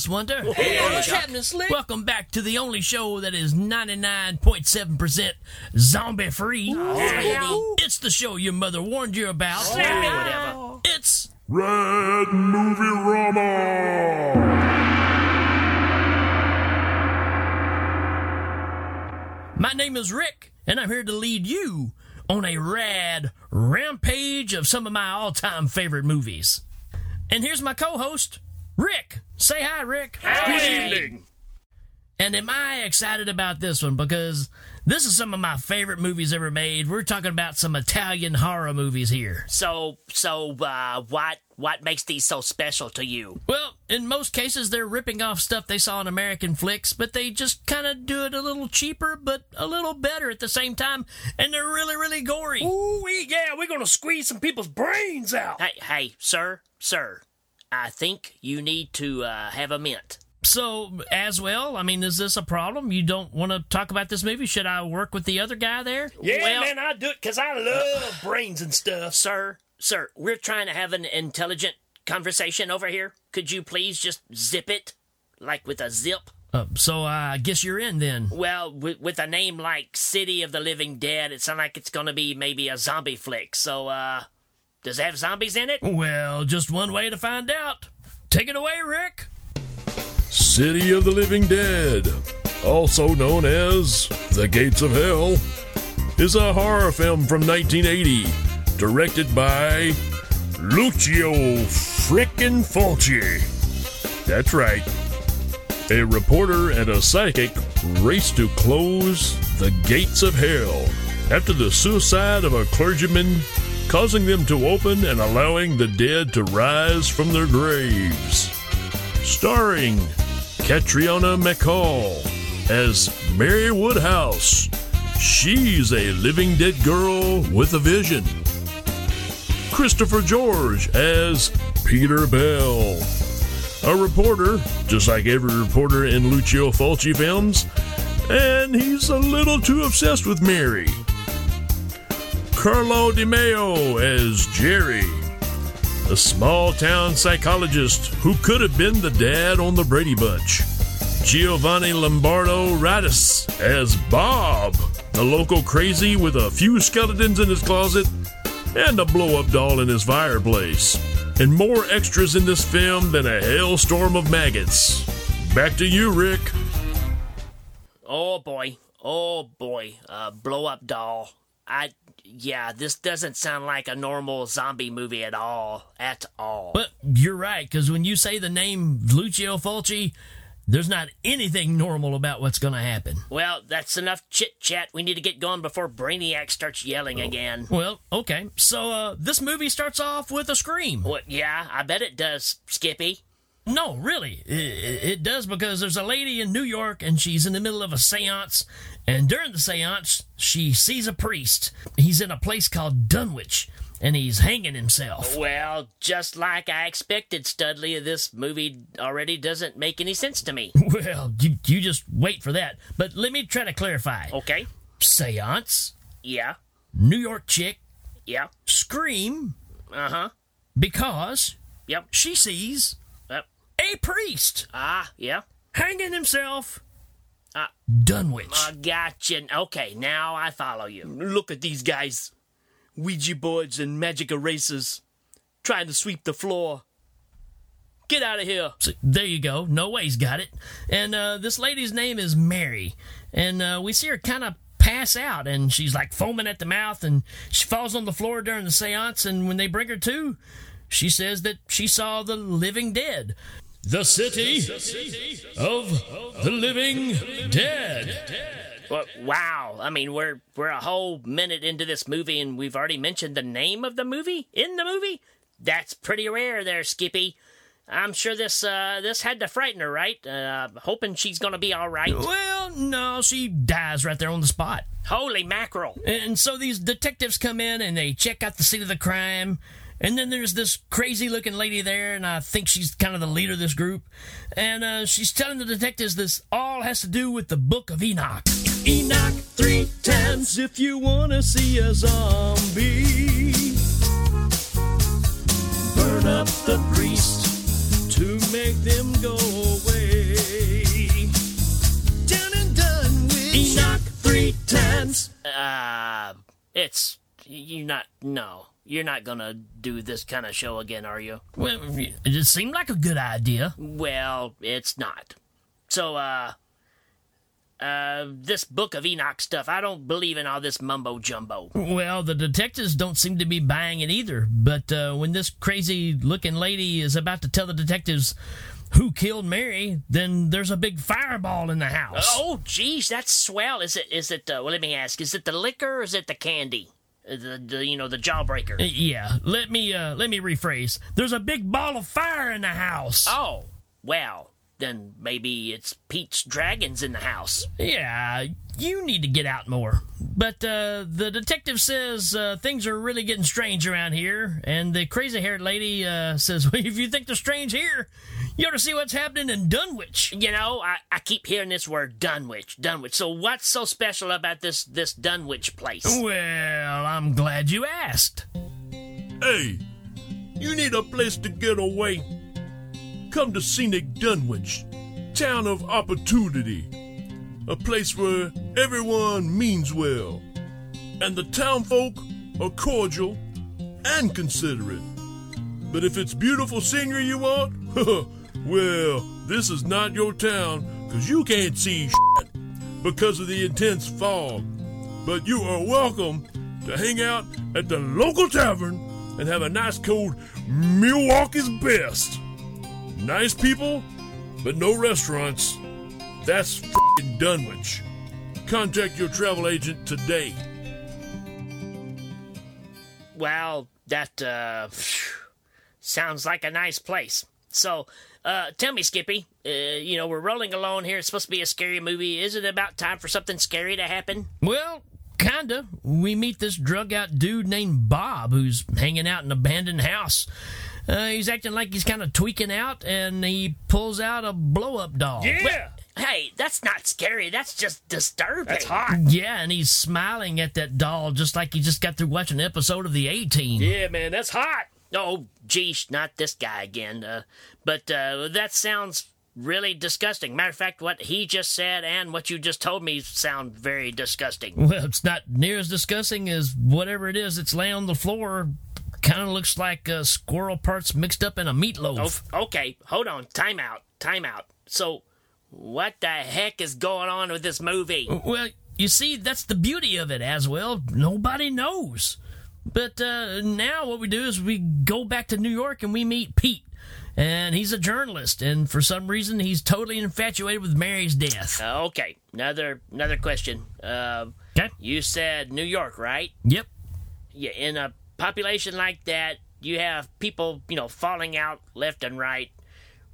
toothless wonder. Hey, what's happening, Slick? Welcome back to the only show that is 99.7% zombie free. It's the show your mother warned you about. Oh, whatever. It's Red Movie Rama! My name is Rick, and I'm here to lead you on a rad rampage of some of my all time favorite movies. And here's my co host, Rick. Say hi, Rick. Good evening. And am I excited about this one? Because this is some of my favorite movies ever made. We're talking about some Italian horror movies here. So, so, uh, what, what makes these so special to you? Well, in most cases, they're ripping off stuff they saw in American flicks, but they just kind of do it a little cheaper, but a little better at the same time, and they're really, really gory. Ooh, yeah, we're gonna squeeze some people's brains out. Hey, hey, sir, sir, I think you need to, uh, have a mint. So, as well, I mean, is this a problem? You don't want to talk about this movie? Should I work with the other guy there? Yeah, Well- man, I do it because I love brains and stuff. Sir, sir, we're trying to have an intelligent conversation over here. Could you please just zip it? Like with a zip? Uh, so, I guess you're in then. Well, with, with a name like City of the Living Dead, it sounds like it's gonna be maybe a zombie flick. So, uh, does it have zombies in it? Well, just one way to find out. Take it away, Rick. City of the Living Dead, also known as The Gates of Hell, is a horror film from 1980, directed by Lucio Frickin' Fulci. That's right. A reporter and a psychic race to close the gates of hell after the suicide of a clergyman, causing them to open and allowing the dead to rise from their graves starring Catriona MacColl as Mary Woodhouse. She's a living dead girl with a vision. Christopher George as Peter Bell. A reporter, just like every reporter in Lucio Fulci films, and he's a little too obsessed with Mary. Carlo De Mejo as Jerry, a small town psychologist who could have been the dad on the Brady Bunch. Giovanni Lombardo Radis as Bob, the local crazy with a few skeletons in his closet and a blow up doll in his fireplace. And more extras in this film than a hailstorm of maggots. Back to you, Rick. Oh boy. Oh boy. Uh, blow up doll. I, yeah, this doesn't sound like a normal zombie movie at all. At all. But you're right, because when you say the name Lucio Fulci, there's not anything normal about what's going to happen. Well, that's enough chit chat. We need to get going before Brainiac starts yelling again. Well, okay. So, uh, this movie starts off with a scream. What? Yeah, I bet it does, Skippy. No, really. It, it does because there's a lady in New York and she's in the middle of a seance. And during the seance, she sees a priest. He's in a place called Dunwich and he's hanging himself. Well, just like I expected, Studley, this movie already doesn't make any sense to me. Well, you, you just wait for that. But let me try to clarify. Okay. Seance, Yeah. New York chick, Yeah. scream Uh huh. because Yep. she sees. A priest Ah, yeah. hanging himself. Ah. Dunwich. I gotcha. Okay, now I follow you. Look at these guys. Ouija boards and magic erasers. Trying to sweep the floor. Get out of here. So, there you go. No way's got it. And uh, this lady's name is Mary. And uh, we see her kind of pass out, and she's like foaming at the mouth, and she falls on the floor during the seance. And when they bring her to, she says that she saw the living dead. The city of the living dead. Well, wow. I mean, we're we're a whole minute into this movie, and we've already mentioned the name of the movie in the movie. That's pretty rare, there, Skippy. I'm sure this uh, this had to frighten her, right? Uh, hoping she's gonna be all right. Well, no, she dies right there on the spot. Holy mackerel! And so these detectives come in and they check out the scene of the crime. And then there's this crazy looking lady there, and I think she's kind of the leader of this group. And uh, she's telling the detectives this all has to do with the Book of Enoch. Enoch three times if you want to see a zombie. Burn up the priest to make them go away. Done and done with Enoch three times. Uh, it's you not no. You're not gonna do this kind of show again, are you? Well, it just seemed like a good idea. Well, it's not. So, uh, uh, this Book of Enoch stuff, I don't believe in all this mumbo jumbo. Well, the detectives don't seem to be buying it either. But uh, when this crazy looking lady is about to tell the detectives who killed Mary, then there's a big fireball in the house. Oh, geez, that's swell. Is it? Is it? Uh, well, let me ask: Is it the liquor or is it the candy? The, the you know the jawbreaker. Uh, Yeah, let me uh, let me rephrase. There's a big ball of fire in the house. Oh, well, then maybe it's Pete's dragons in the house. Yeah, you need to get out more. But uh, the detective says uh, things are really getting strange around here, and the crazy haired lady uh, says, well, "If you think they're strange here, you ought to see what's happening in Dunwich." You know, I, I keep hearing this word Dunwich, Dunwich. So what's so special about this this Dunwich place? Well, I'm glad you asked. Hey, you need a place to get away? Come to scenic Dunwich, town of opportunity. A place where everyone means well, and the townfolk are cordial and considerate. But if it's beautiful scenery you want, well, this is not your town, because you can't see shit because of the intense fog. But you are welcome to hang out at the local tavern and have a nice cold Milwaukee's best. Nice people, but no restaurants. That's fing Dunwich. Contact your travel agent today. Well, that uh, sounds like a nice place. So, uh, tell me, Skippy. Uh, you know, we're rolling along here. It's supposed to be a scary movie. Is it about time for something scary to happen? Well, kinda. We meet this drug out dude named Bob who's hanging out in an abandoned house. Uh, he's acting like he's kind of tweaking out, and he pulls out a blow up doll. Yeah. Hey, that's not scary. That's just disturbing. That's hot. Yeah, and he's smiling at that doll just like he just got through watching an episode of The A Team. Yeah, man, that's hot. Oh, geez, not this guy again. Uh, but uh, that sounds really disgusting. Matter of fact, what he just said and what you just told me sound very disgusting. Well, it's not near as disgusting as whatever it is that's laying on the floor. Kind of looks like uh, squirrel parts mixed up in a meatloaf. Oh, okay, hold on. Time out. Time out. So, what the heck is going on with this movie? Well, you see, that's the beauty of it, as well. Nobody knows. But uh, now what we do is we go back to New York and we meet Pete. And he's a journalist, and for some reason he's totally infatuated with Mary's death. Uh, okay, another another question. Uh, Okay? you said New York, right? Yep. Yeah, in a population like that, you have people, you know, falling out left and right.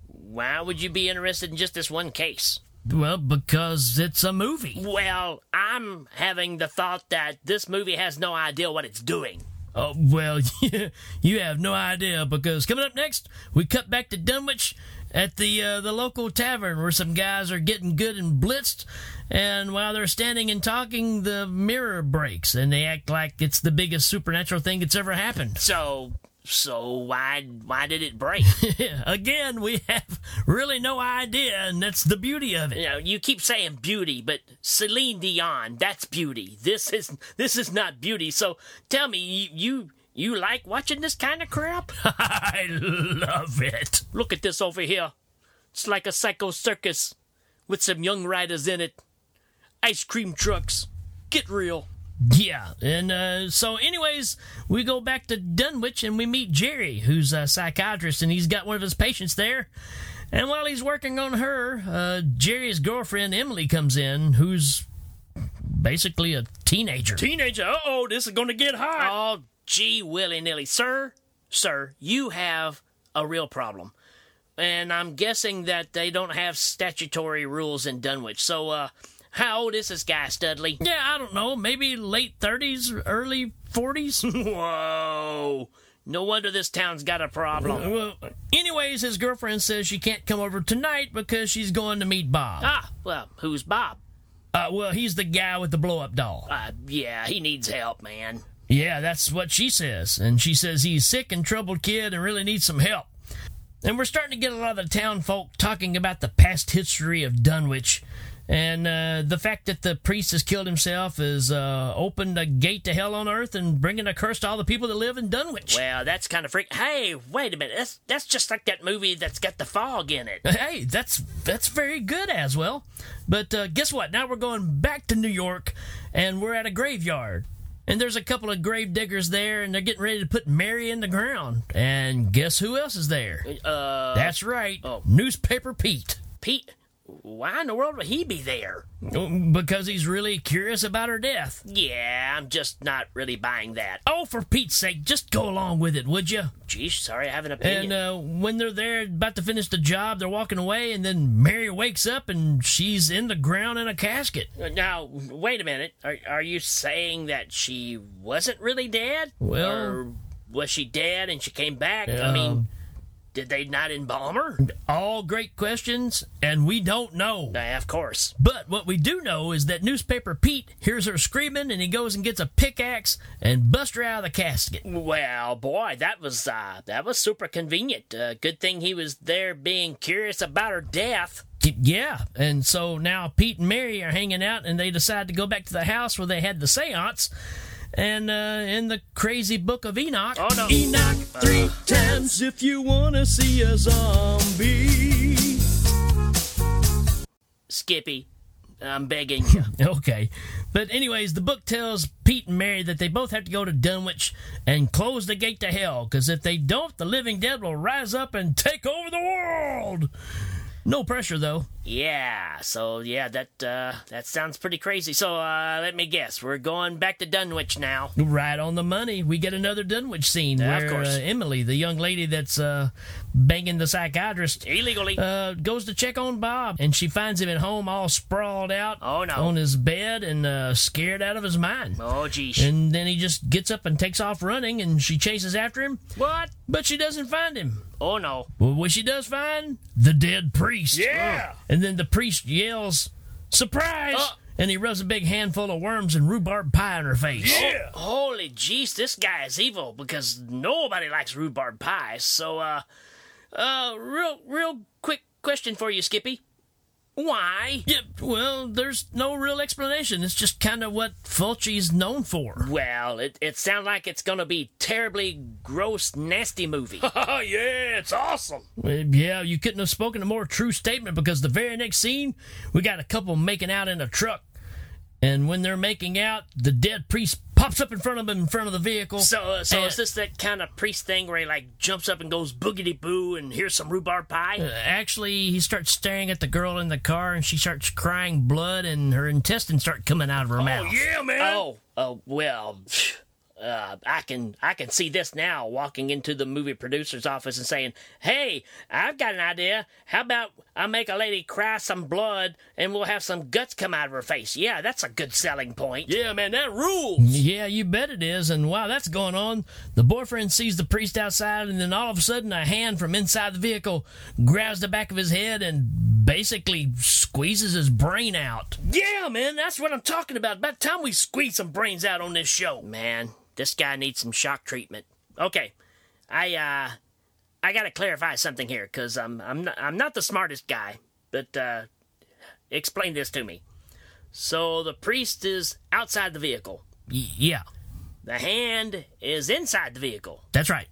Why would you be interested in just this one case? Well, because it's a movie. Well, I'm having the thought that this movie has no idea what it's doing. Oh, well, you have no idea because coming up next, we cut back to Dunwich at the uh, the local tavern where some guys are getting good and blitzed, and while they're standing and talking, the mirror breaks and they act like it's the biggest supernatural thing that's ever happened. So, so why why did it break? Again, we have really no idea, and that's the beauty of it. you know, you keep saying beauty, but Celine Dion, that's beauty. This is this is not beauty. So tell me, you you, you like watching this kind of crap? I love it. Look at this over here. It's like a psycho circus with some young riders in it. Ice cream trucks. Get real. Yeah, and uh, so, anyways, we go back to Dunwich and we meet Jerry, who's a psychiatrist, and he's got one of his patients there. And while he's working on her, uh, Jerry's girlfriend Emily comes in, who's basically a teenager. Teenager, uh oh, this is gonna get hot. Oh, gee willy nilly. Sir, sir, you have a real problem. And I'm guessing that they don't have statutory rules in Dunwich. So, uh, how old is this guy, Studley? yeah, I don't know, maybe late 30s, early 40s. Whoa. No wonder this town's got a problem. well, anyways, his girlfriend says she can't come over tonight because she's going to meet Bob. Ah, well, who's Bob? Uh, well, he's the guy with the blow up doll. Uh, yeah, he needs help, man. Yeah, that's what she says. And she says he's sick and troubled kid and really needs some help. And we're starting to get a lot of the town folk talking about the past history of Dunwich. And uh, the fact that the priest has killed himself has uh, opened a gate to hell on earth and bringing a curse to all the people that live in Dunwich. Well, that's kind of freak. Hey, wait a minute. That's that's just like that movie that's got the fog in it. Hey, that's that's very good as well. But uh, guess what? Now we're going back to New York, and we're at a graveyard. And there's a couple of grave diggers there, and they're getting ready to put Mary in the ground. And guess who else is there? Uh, That's right, oh. Newspaper Pete. Pete, why in the world would he be there? Because he's really curious about her death. Yeah, I'm just not really buying that. Oh, for Pete's sake, just go along with it, would you? Geez, sorry, I have an opinion. And uh, when they're there, about to finish the job, they're walking away, and then Mary wakes up and she's in the ground in a casket. Uh, now, wait a minute. Are, are you saying that she wasn't really dead? Well- or was she dead and she came back? I Um, mean, did they not embalm her? All great questions, and we don't know. Of course. But what we do know is that Newspaper Pete hears her screaming, and he goes and gets a pickaxe and busts her out of the casket. Well, boy, that was uh, that was super convenient. Uh, good thing he was there, being curious about her death. Yeah, and so now Pete and Mary are hanging out, and they decide to go back to the house where they had the seance. And uh, in the crazy book of Enoch, Oh, no. Enoch three times if you want to see a zombie. Skippy, I'm begging you. Okay. But, anyways, the book tells Pete and Mary that they both have to go to Dunwich and close the gate to hell, because if they don't, the living dead will rise up and take over the world. No pressure, though. yeah. So yeah, that uh, that sounds pretty crazy. So uh, let me guess. We're going back to Dunwich now. Right on the money. We get another Dunwich scene of where course. Uh, Emily, the young lady that's uh, banging the psychiatrist, Illegally. uh, goes to check on Bob, and she finds him at home all sprawled out Oh, no. on his bed and uh, scared out of his mind. oh geez. And then he just gets up and takes off running, and she chases after him, what? but she doesn't find him. Oh no. Well, what she does find? The dead priest. Yeah. And then the priest yells, Surprise! Uh. and he rubs a big handful of worms and rhubarb pie in her face. Oh, Holy jeez, this guy is evil because nobody likes rhubarb pie. So, uh, uh, real, real quick question for you, Skippy. Why? Yeah, well, there's no real explanation. It's just kind of what Fulci's known for. Well, it, it sounds like it's gonna be terribly gross, nasty movie. Oh, yeah, it's awesome. Well, yeah, you couldn't have spoken a more true statement because the very next scene, we got a couple making out in a truck. And when they're making out, the dead priest pops up in front of them in front of the vehicle. So, uh, so And- is this that kind of priest thing where he like jumps up and goes boogity boo and here's some rhubarb pie? Uh, actually, he starts staring at the girl in the car, and she starts crying blood, and her intestines start coming out of her mouth. Oh yeah, man. Oh, oh well. Uh, I can I can see this now. Walking into the movie producer's office and saying, "Hey, I've got an idea. How about I make a lady cry some blood and we'll have some guts come out of her face? Yeah, that's a good selling point." Yeah, man, that rules. Yeah, you bet it is. And while that's going on, the boyfriend sees the priest outside, and then all of a sudden, a hand from inside the vehicle grabs the back of his head and basically squeezes his brain out. Yeah, man, that's what I'm talking about. About time we squeeze some brains out on this show, man. This guy needs some shock treatment. Okay, I uh, I gotta clarify something here, cause I'm I'm not, I'm not the smartest guy, but uh, explain this to me. So the priest is outside the vehicle. Yeah, The hand is inside the vehicle. that's right.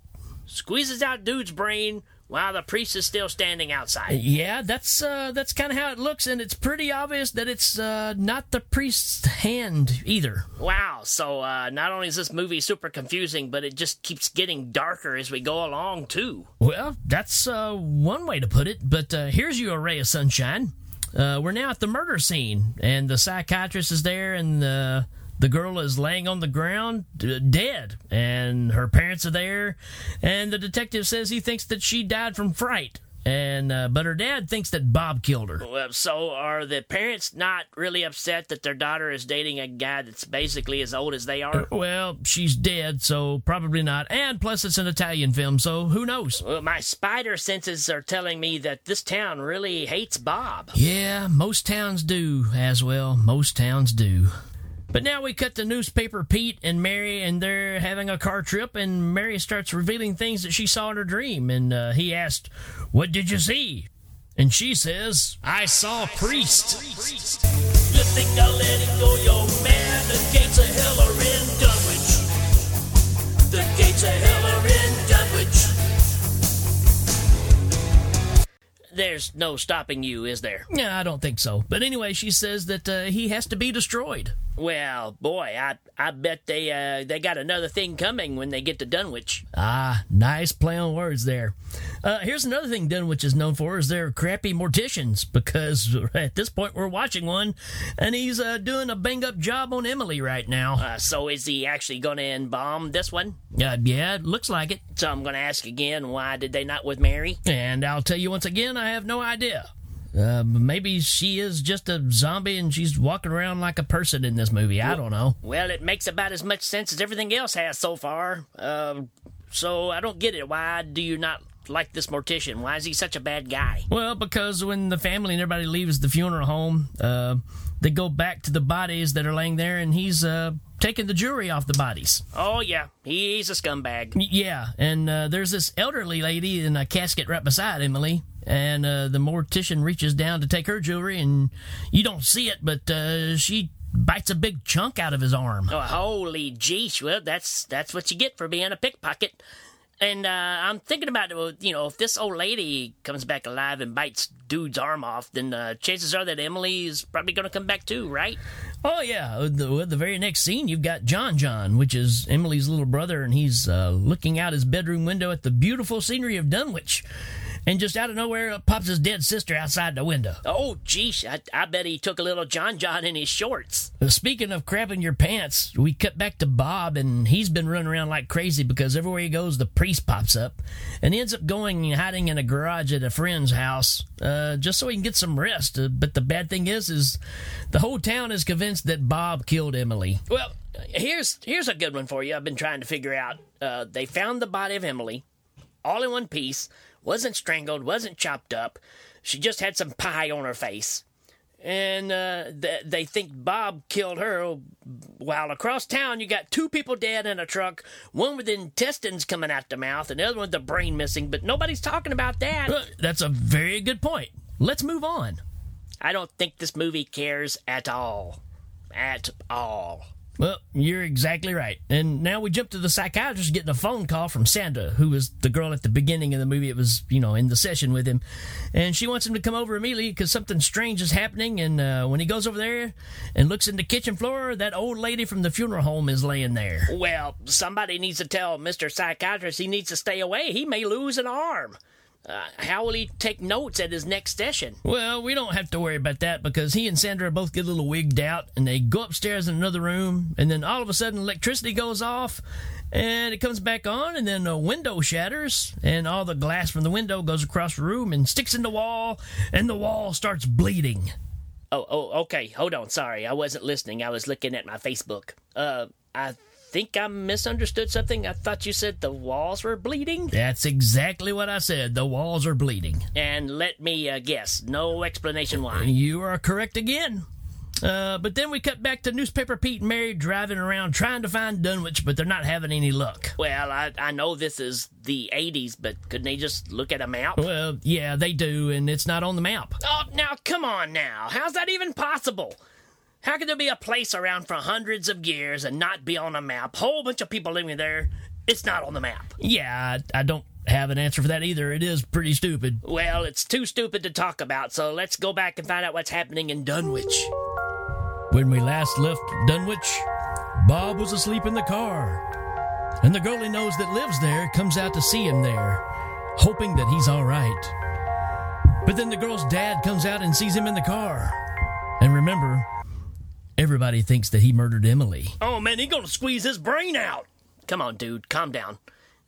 Squeezes out dude's brain while the priest is still standing outside. Yeah, that's uh, that's kind of how it looks, and it's pretty obvious that it's uh, not the priest's hand either. Wow. So uh, not only is this movie super confusing, but it just keeps getting darker as we go along too. Well, that's uh, one way to put it, but uh, here's you a ray of sunshine. Uh, we're now at the murder scene, and the psychiatrist is there, and the the girl is laying on the ground, dead, and her parents are there, and the detective says he thinks that she died from fright, and uh, but her dad thinks that Bob killed her. Well, so are the parents not really upset that their daughter is dating a guy that's basically as old as they are? Well, she's dead, so probably not. And plus, it's an Italian film, so who knows? Well, my spider senses are telling me that this town really hates Bob. Yeah, most towns do as well. Most towns do. But now we cut to newspaper Pete and Mary, and they're having a car trip, and Mary starts revealing things that she saw in her dream. And uh, he asked, What did you see? And she says, I saw a priest. You think I'll let it go, yo man? The gates of hell are in Dunwich. The gates of hell There's no stopping you, is there? Yeah, I don't think so. But anyway, she says that uh, he has to be destroyed. Well, boy, I I bet they uh, they got another thing coming when they get to Dunwich. Ah, nice play on words there. Uh, here's another thing Dunwich is known for is their crappy morticians because at this point we're watching one and he's uh, doing a bang up job on Emily right now. Uh, so is he actually going to embalm this one? Uh, yeah, it looks like it. So I'm going to ask again, why did they not with Mary? And I'll tell you once again, I have no idea. Uh, maybe she is just a zombie and she's walking around like a person in this movie. I don't know. Well, it makes about as much sense as everything else has so far. Uh, so I don't get it. Why do you not like this mortician? Why is he such a bad guy? Well, because when the family and everybody leaves the funeral home, uh, they go back to the bodies that are laying there, and he's uh, taking the jewelry off the bodies. Oh yeah, he's a scumbag. Yeah, and uh, there's this elderly lady in a casket right beside Emily, and uh, the mortician reaches down to take her jewelry, and you don't see it, but uh, she bites a big chunk out of his arm. Oh, holy jeez! Well, that's that's what you get for being a pickpocket. And uh, I'm thinking about well, you know if this old lady comes back alive and bites dude's arm off, then uh, chances are that Emily is probably going to come back too, right? Oh yeah, the, the very next scene you've got John John, which is Emily's little brother, and he's uh, looking out his bedroom window at the beautiful scenery of Dunwich, and just out of nowhere up pops his dead sister outside the window. Oh, geez, I, I bet he took a little John John in his shorts. Uh, Speaking of crapping your pants, we cut back to Bob, and he's been running around like crazy because everywhere he goes, the priest pops up, and he ends up going and hiding in a garage at a friend's house, uh, just so he can get some rest. Uh, but the bad thing is, is the whole town is convinced that Bob killed Emily. Well, here's here's a good one for you. I've been trying to figure out. Uh, they found the body of Emily, all in one piece. Wasn't strangled, wasn't chopped up. She just had some pie on her face. And uh, th- they think Bob killed her. While across town, you got two people dead in a truck, one with intestines coming out the mouth, and the other one with the brain missing. But nobody's talking about that. Uh, That's a very good point. Let's move on. I don't think this movie cares at all. At all. Well, you're exactly right. And now we jump to the psychiatrist getting a phone call from Sandra, who was the girl at the beginning of the movie. It was, you know, in the session with him. And she wants him to come over immediately because something strange is happening. And uh, when he goes over there and looks in the kitchen floor, that old lady from the funeral home is laying there. Well, somebody needs to tell Mr. Psychiatrist he needs to stay away. He may lose an arm. Uh, how will he take notes at his next session? Well, we don't have to worry about that because he and Sandra both get a little wigged out and they go upstairs in another room and then all of a sudden electricity goes off and it comes back on and then a window shatters and all the glass from the window goes across the room and sticks in the wall and the wall starts bleeding. Oh, oh, okay. Hold on. Sorry, I wasn't listening. I was looking at my Facebook. Uh, I think I misunderstood something. I thought you said the walls were bleeding. That's exactly what I said. The walls are bleeding. And let me uh, guess. No explanation why. You are correct again. Uh, but then we cut back to newspaper Pete and Mary driving around trying to find Dunwich, but they're not having any luck. Well, I, I know this is the 80s, but couldn't they just look at a map? Well, yeah, they do, and it's not on the map. Oh, now come on now. How's that even possible? How could there be a place around for hundreds of years and not be on a map? Whole bunch of people living there. It's not on the map. Yeah, I, I don't have an answer for that either. It is pretty stupid. Well, it's too stupid to talk about, so let's go back and find out what's happening in Dunwich. When we last left Dunwich, Bob was asleep in the car. And the girl he knows that lives there comes out to see him there, hoping that he's all right. But then the girl's dad comes out and sees him in the car. And remember, everybody thinks that he murdered Emily. Oh man, he's gonna squeeze his brain out. Come on, dude, calm down.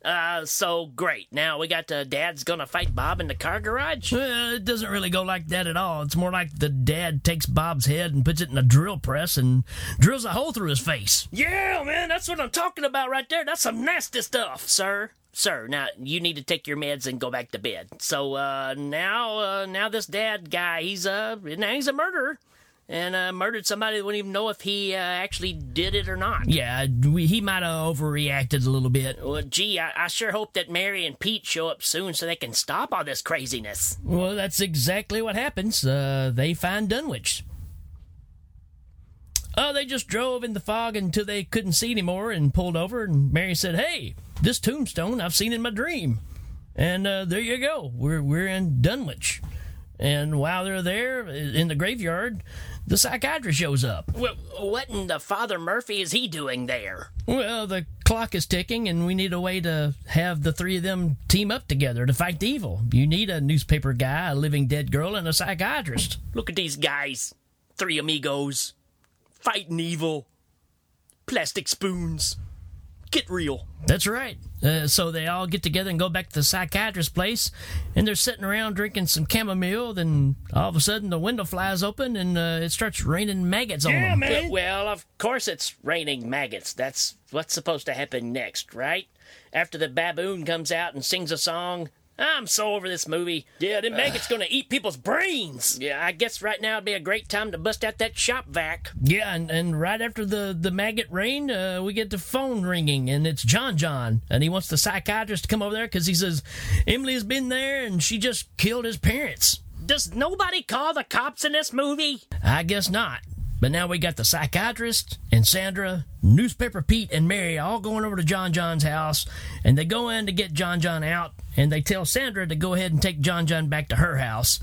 Uh, so great. Now we got uh, Dad's gonna fight Bob in the car garage. Well, it doesn't really go like that at all. It's more like the dad takes Bob's head and puts it in a drill press and drills a hole through his face. Yeah, man, that's what I'm talking about right there. That's some nasty stuff, sir. Sir, now you need to take your meds and go back to bed. So uh, now, uh, now this dad guy, he's uh, now he's a murderer. And uh, murdered somebody that wouldn't even know if he uh, actually did it or not. Yeah, we, he might have overreacted a little bit. Well, gee, I, I sure hope that Mary and Pete show up soon so they can stop all this craziness. Well, that's exactly what happens. Uh, they find Dunwich. Oh, they just drove in the fog until they couldn't see anymore and pulled over. And Mary said, "Hey, this tombstone I've seen in my dream." And uh, there you go. We're we're in Dunwich. And while they're there in the graveyard, the psychiatrist shows up. Well, what in the Father Murphy is he doing there? Well, the clock is ticking, and we need a way to have the three of them team up together to fight the evil. You need a newspaper guy, a living dead girl, and a psychiatrist. Look at these guys. Three amigos. Fighting evil. Plastic spoons. Get real. That's right. Uh, so they all get together and go back to the psychiatrist's place, and they're sitting around drinking some chamomile. Then all of a sudden, the window flies open and uh, it starts raining maggots on them. Well, well, of course it's raining maggots. That's what's supposed to happen next, right? After the baboon comes out and sings a song. I'm so over this movie. Yeah, the maggots gonna eat people's brains. Yeah, I guess right now would be a great time to bust out that shop vac. Yeah, and, and right after the, the maggot rain, uh, we get the phone ringing, and it's John John, and he wants the psychiatrist to come over there because he says Emily has been there and she just killed his parents. Does nobody call the cops in this movie? I guess not. But now we got the psychiatrist and Sandra, newspaper Pete, and Mary all going over to John John's house, and they go in to get John John out, and they tell Sandra to go ahead and take John John back to her house,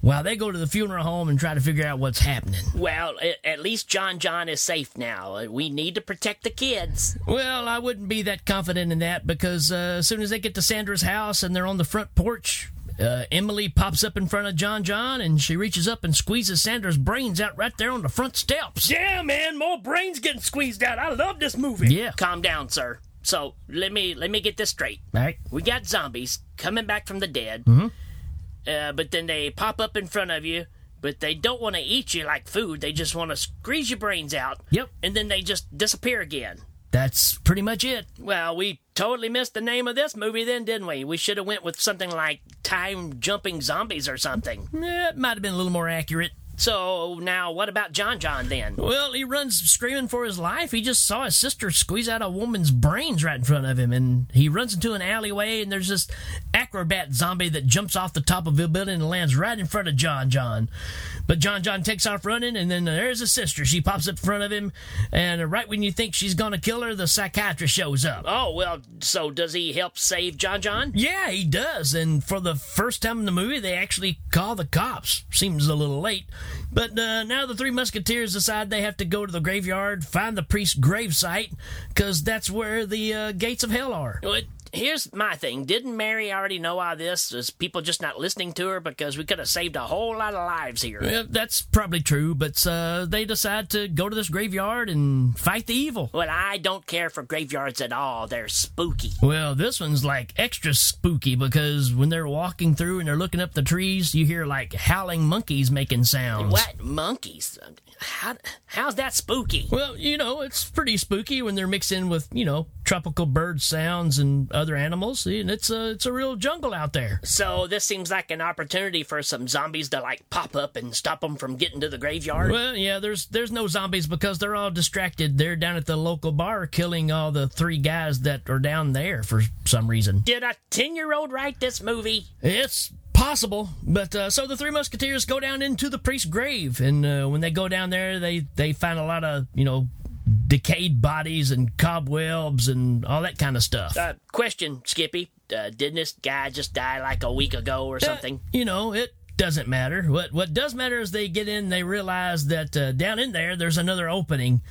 while they go to the funeral home and try to figure out what's happening. Well, at least John John is safe now. Uh, We need to protect the kids. Well, I wouldn't be that confident in that because uh, as soon as they get to Sandra's house and they're on the front porch, uh, Emily pops up in front of John John and she reaches up and squeezes Sandra's brains out right there on the front steps. Yeah, man, more brains getting squeezed out. I love this movie. Yeah. Calm down, sir. So let me let me get this straight. All right. We got zombies coming back from the dead, Mhm. uh, but then they pop up in front of you. But they don't want to eat you like food. They just want to squeeze your brains out. Yep. And then they just disappear again. That's pretty much it. Well, we totally missed the name of this movie then, didn't we? We should have went with something like time jumping zombies or something. Eh, It might have been a little more accurate. So now what about John John then? Well, he runs screaming for his life. He just saw his sister squeeze out a woman's brains right in front of him, and he runs into an alleyway, and there's this acrobat zombie that jumps off the top of a building and lands right in front of John John. But John John takes off running, and then there's his sister. She pops up in front of him, and right when you think she's gonna kill her, the psychiatrist shows up. Oh, well, so does he help save John John? Yeah, he does. And for the first time in the movie, they actually call the cops. Seems a little late. But uh, now the three musketeers decide they have to go to the graveyard, find the priest's gravesite, because that's where the uh, gates of hell are. Well, here's my thing. Didn't Mary already know all this? Is people just not listening to her because we could have saved a whole lot of lives here? Well, that's probably true, but uh, they decide to go to this graveyard and fight the evil. Well, I don't care for graveyards at all. They're spooky. Well, this one's like extra spooky because when they're walking through and they're looking up the trees, you hear like howling monkeys making sounds. What monkeys? How how's that spooky? Well, you know, it's pretty spooky when they're mixed in with, you know, tropical bird sounds and other animals. And it's a it's a real jungle out there. So this seems like an opportunity for some zombies to like pop up and stop them from getting to the graveyard. Well, yeah, there's there's no zombies because they're all distracted. They're down at the local bar killing all the three guys that are down there for some reason. Did a ten-year-old write this movie? It's possible, but uh, so the three musketeers go down into the priest's grave, and uh, when they go down there, they they find a lot of you know decayed bodies and cobwebs and all that kind of stuff. Uh, question, Skippy. Uh, didn't this guy just die like a week ago or something? Uh, you know, it doesn't matter. What what does matter is they get in, they realize that uh, down in there there's another opening,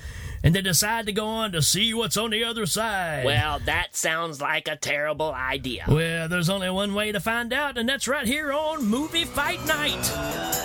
and they decide to go on to see what's on the other side. Well, that sounds like a terrible idea. Well, there's only one way to find out, and that's right here on Movie Fight Night.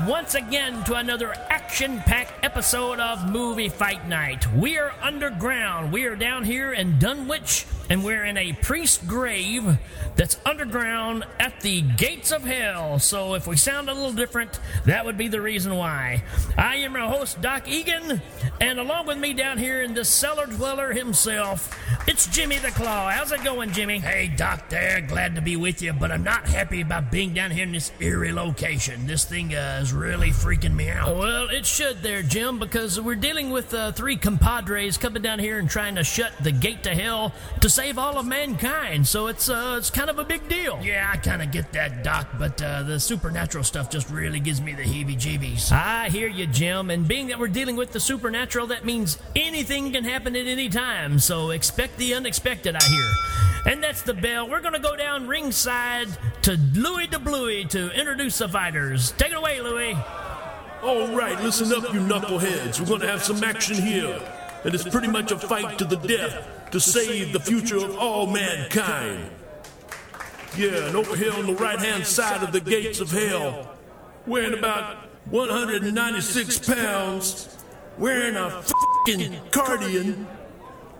once again to another action packed episode of Movie Fight Night. We are underground. We are down here in Dunwich, and we're in a priest grave that's underground at the gates of hell. So if we sound a little different, that would be the reason why. I am your host, Doc Egan, and along with me down here in the cellar dweller himself, it's Jimmy the Claw. How's it going, Jimmy? Hey, Doc, there. Glad to be with you, but I'm not happy about being down here in this eerie location. This thing uh, is really freaking me out. Well, it should there, Jim, because we're dealing with uh, three compadres coming down here and trying to shut the gate to hell to save all of mankind. So it's uh, it's kind of a big deal. Yeah, I kind of get that, Doc, but uh, the supernatural stuff just really gives me the heebie-jeebies. I hear you, Jim. And being that we're dealing with the supernatural, that means anything can happen at any time. So expect the unexpected, I hear. And that's the bell. We're going to go down ringside to Louis de Bluey to introduce the fighters. Take it away, Louis. All right, listen up, you knuckleheads. We're gonna have some action here. And it's pretty much a fight to the death to save the future of all mankind. Yeah, and over here on the right hand side of the gates of hell, weighing about 196 pounds, wearing a fing cardigan,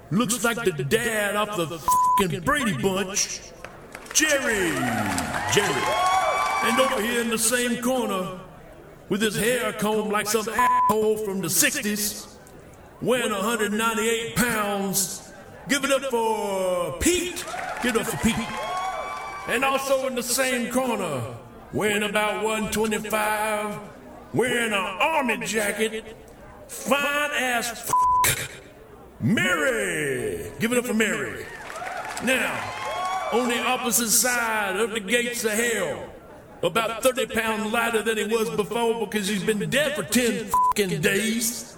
looks like the dad off the fing Brady Bunch, Jerry. Jerry. And over here in the same corner, with his hair combed like some asshole from the 60s, weighing 198 pounds. Give it up for Pete. Give it up for Pete. And also in the same corner, weighing about 125, wearing an army jacket, fine ass Mary. Give it up for Mary. Now, on the opposite side of the gates of hell, about 30 pounds lighter than he was before because he's been dead for 10 fucking days.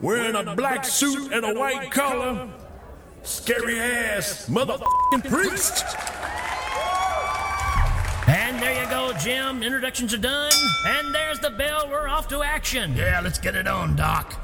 Wearing a black suit and a white collar. Scary ass motherfucking priest. And there you go, Jim. Introductions are done. And there's the bell. We're off to action. Yeah, let's get it on, Doc.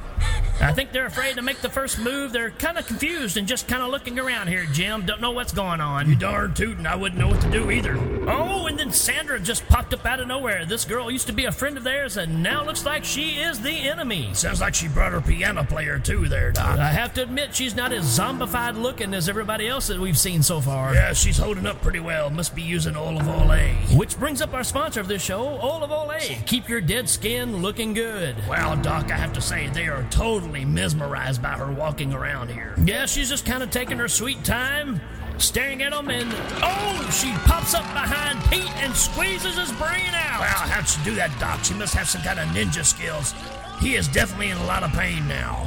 I think they're afraid to make the first move. They're kind of confused and just kind of looking around here, Jim. Don't know what's going on. You darn tootin', I wouldn't know what to do either. Oh, and then Sandra just popped up out of nowhere. This girl used to be a friend of theirs, and now looks like she is the enemy. Sounds like she brought her piano player too there, Doc. I have to admit, she's not as zombified looking as everybody else that we've seen so far. Yeah, she's holding up pretty well. Must be using olive oil A. Which brings up our sponsor of this show, Olive Olay. Keep your dead skin looking good. Well, Doc, I have to say they are totally mesmerized by her walking around here. Yeah, she's just kind of taking her sweet time, staring at him, and oh, she pops up behind Pete and squeezes his brain out. Wow, how'd she do that, Doc? She must have some kind of ninja skills. He is definitely in a lot of pain now.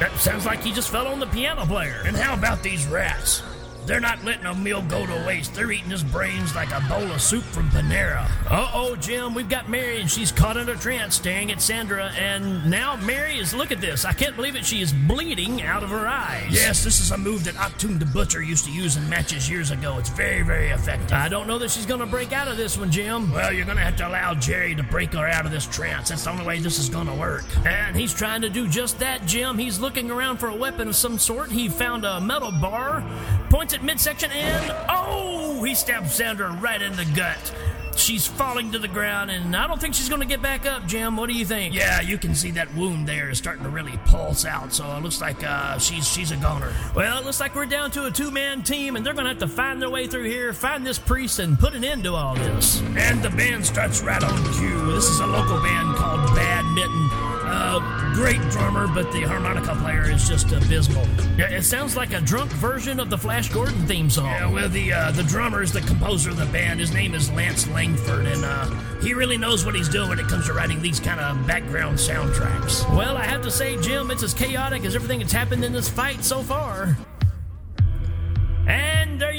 That sounds like he just fell on the piano player. And how about these rats? They're not letting a meal go to waste. They're eating his brains like a bowl of soup from Panera. Uh oh, Jim, we've got Mary and she's caught in a trance staring at Sandra, and now Mary is, look at this, I can't believe it, she is bleeding out of her eyes. Yes, this is a move that Octoon the Butcher used to use in matches years ago. It's very, very effective. I don't know that she's gonna break out of this one, Jim. Well, you're gonna have to allow Jerry to break her out of this trance. That's the only way this is gonna work. And he's trying to do just that, Jim. He's looking around for a weapon of some sort. He found a metal bar, points at midsection, and oh, he stabs Sandra right in the gut. She's falling to the ground, and I don't think she's going to get back up, Jim. What do you think? Yeah, you can see that wound there is starting to really pulse out. So it looks like uh, she's she's a goner. Well, it looks like we're down to a two man team, and they're going to have to find their way through here, find this priest, and put an end to all this. And the band starts right on cue. This is a local band called Bad Mitten. Uh, great drummer, but the harmonica player is just abysmal. Yeah, it sounds like a drunk version of the Flash Gordon theme song. Yeah, well, the uh, the drummer is the composer of the band. His name is Lance Langford, and uh, he really knows what he's doing when it comes to writing these kind of background soundtracks. Well, I have to say, Jim, it's as chaotic as everything that's happened in this fight so far.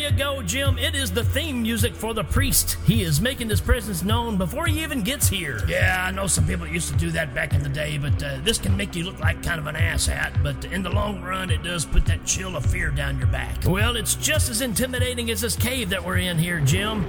You go, Jim. It is the theme music for the priest. He is making his presence known before he even gets here. Yeah, I know some people used to do that back in the day, but uh, this can make you look like kind of an asshat. But in the long run, it does put that chill of fear down your back. Well, it's just as intimidating as this cave that we're in here, Jim.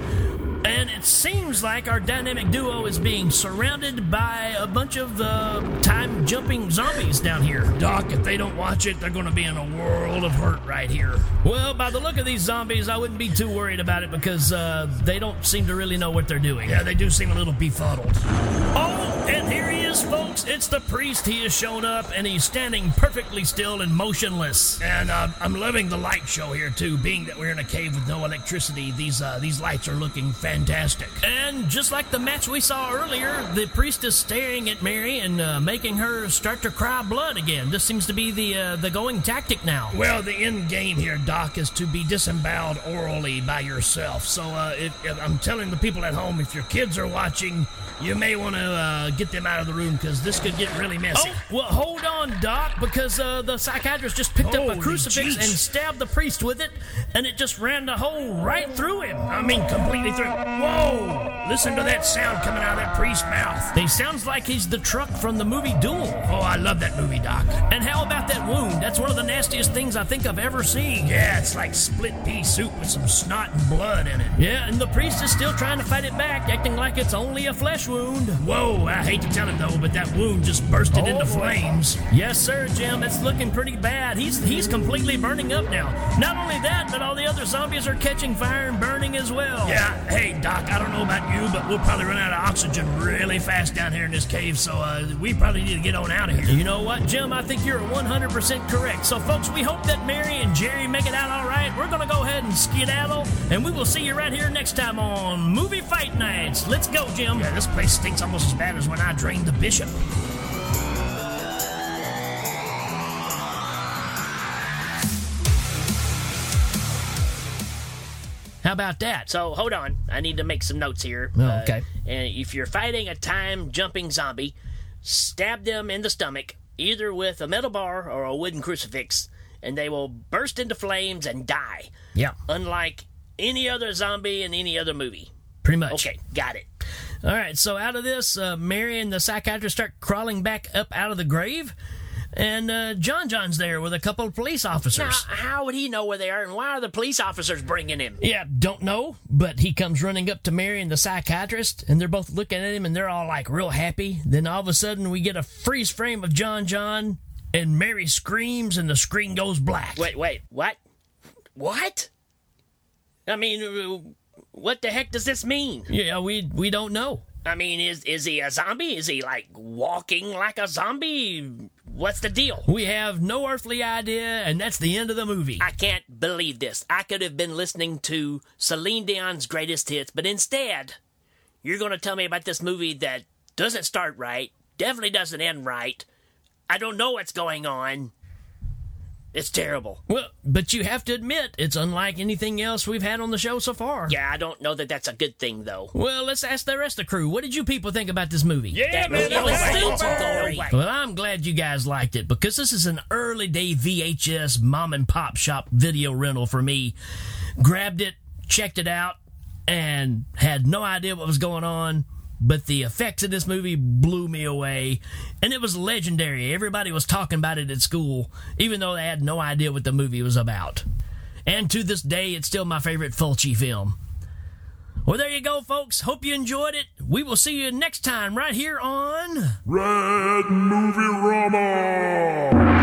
And it seems like our dynamic duo is being surrounded by a bunch of uh, time jumping zombies down here. Doc, if they don't watch it, they're going to be in a world of hurt right here. Well, by the look of these zombies, I wouldn't be too worried about it because uh, they don't seem to really know what they're doing. Yeah, they do seem a little befuddled. Oh, And here he is, folks. It's the priest. He has shown up, and he's standing perfectly still and motionless. And uh, I'm loving the light show here too. Being that we're in a cave with no electricity, these uh, these lights are looking fantastic. And just like the match we saw earlier, the priest is staring at Mary and uh, making her start to cry blood again. This seems to be the uh, the going tactic now. Well, the end game here, Doc, is to be disemboweled orally by yourself. So uh, if, if I'm telling the people at home, if your kids are watching, you may want to uh, get them out of the room because this could get really messy. Oh, well, hold on, Doc, because uh, the psychiatrist just picked up a crucifix jeez. and stabbed the priest with it, and it just ran the hole right through him. I mean, completely through. Whoa! Listen to that sound coming out of that priest's mouth. He sounds like he's the truck from the movie Duel. Oh, I love that movie, Doc. And how about that wound? That's one of the nastiest things I think I've ever seen. Yeah, it's like split pea soup with some snot and blood in it. Yeah, and the priest is still trying to fight it back, acting like it's only a flesh wound. Whoa, I hate to tell it though, but that wound just bursted into Oh, boy. flames. Yes, sir, Jim. It's looking pretty bad. He's he's completely burning up now. Not only that, but all the other zombies are catching fire and burning as well. Yeah, hey, Doc, I don't know about you, but we'll probably run out of oxygen really fast down here in this cave, so uh, we probably need to get on out of here. You know what, Jim? I think you're 100% correct. So, folks, we hope that Mary and Gerry make it out all right. We're going to go ahead and skedaddle, and we will see you right here next time on Movie Fight Nights. Let's go, Jim. Yeah, this place stinks almost as bad as when I drained the bishop. How about that? So hold on, I need to make some notes here. Oh, Uh, okay. and if you're fighting a time jumping zombie, stab them in the stomach, either with a metal bar or a wooden crucifix, and they will burst into flames and die. Yeah, Unlike any other zombie in any other movie. pretty much. Okay, got it. All right, so out of this, uh, Mary and the psychiatrist start crawling back up out of the grave, and uh, John John's there with a couple of police Now, officers. how would he know where they are, and why are the police officers bringing him? Yeah, don't know, but he comes running up to Mary and the psychiatrist, and they're both looking at him, and they're all like real happy. Then all of a sudden, we get a freeze frame of John John, and Mary screams, and the screen goes black. Wait, wait, what? What? I mean, uh, what the heck does this mean? Yeah, we we don't know. I mean, is is he a zombie? Is he like walking like a zombie? What's the deal? We have no earthly idea, and that's the end of the movie. I can't believe this. I could have been listening to Celine Dion's greatest hits, but instead, you're going to tell me about this movie that doesn't start right, definitely doesn't end right. I don't know what's going on. It's terrible. Well, but you have to admit, it's unlike anything else we've had on the show so far. Yeah, I don't know that that's a good thing, though. Well, let's ask the rest of the crew. What did you people think about this movie? Yeah, That man, movie that was was super super. Well, I'm glad you guys liked it because this is an early day VHS mom and pop shop video rental for me. Grabbed it, checked it out, and had no idea what was going on. But the effects of this movie blew me away, and it was legendary. Everybody was talking about it at school, even though they had no idea what the movie was about. And to this day, it's still my favorite Fulci film. Well, there you go, folks. Hope you enjoyed it. We will see you next time right here on. Red Movie Rama!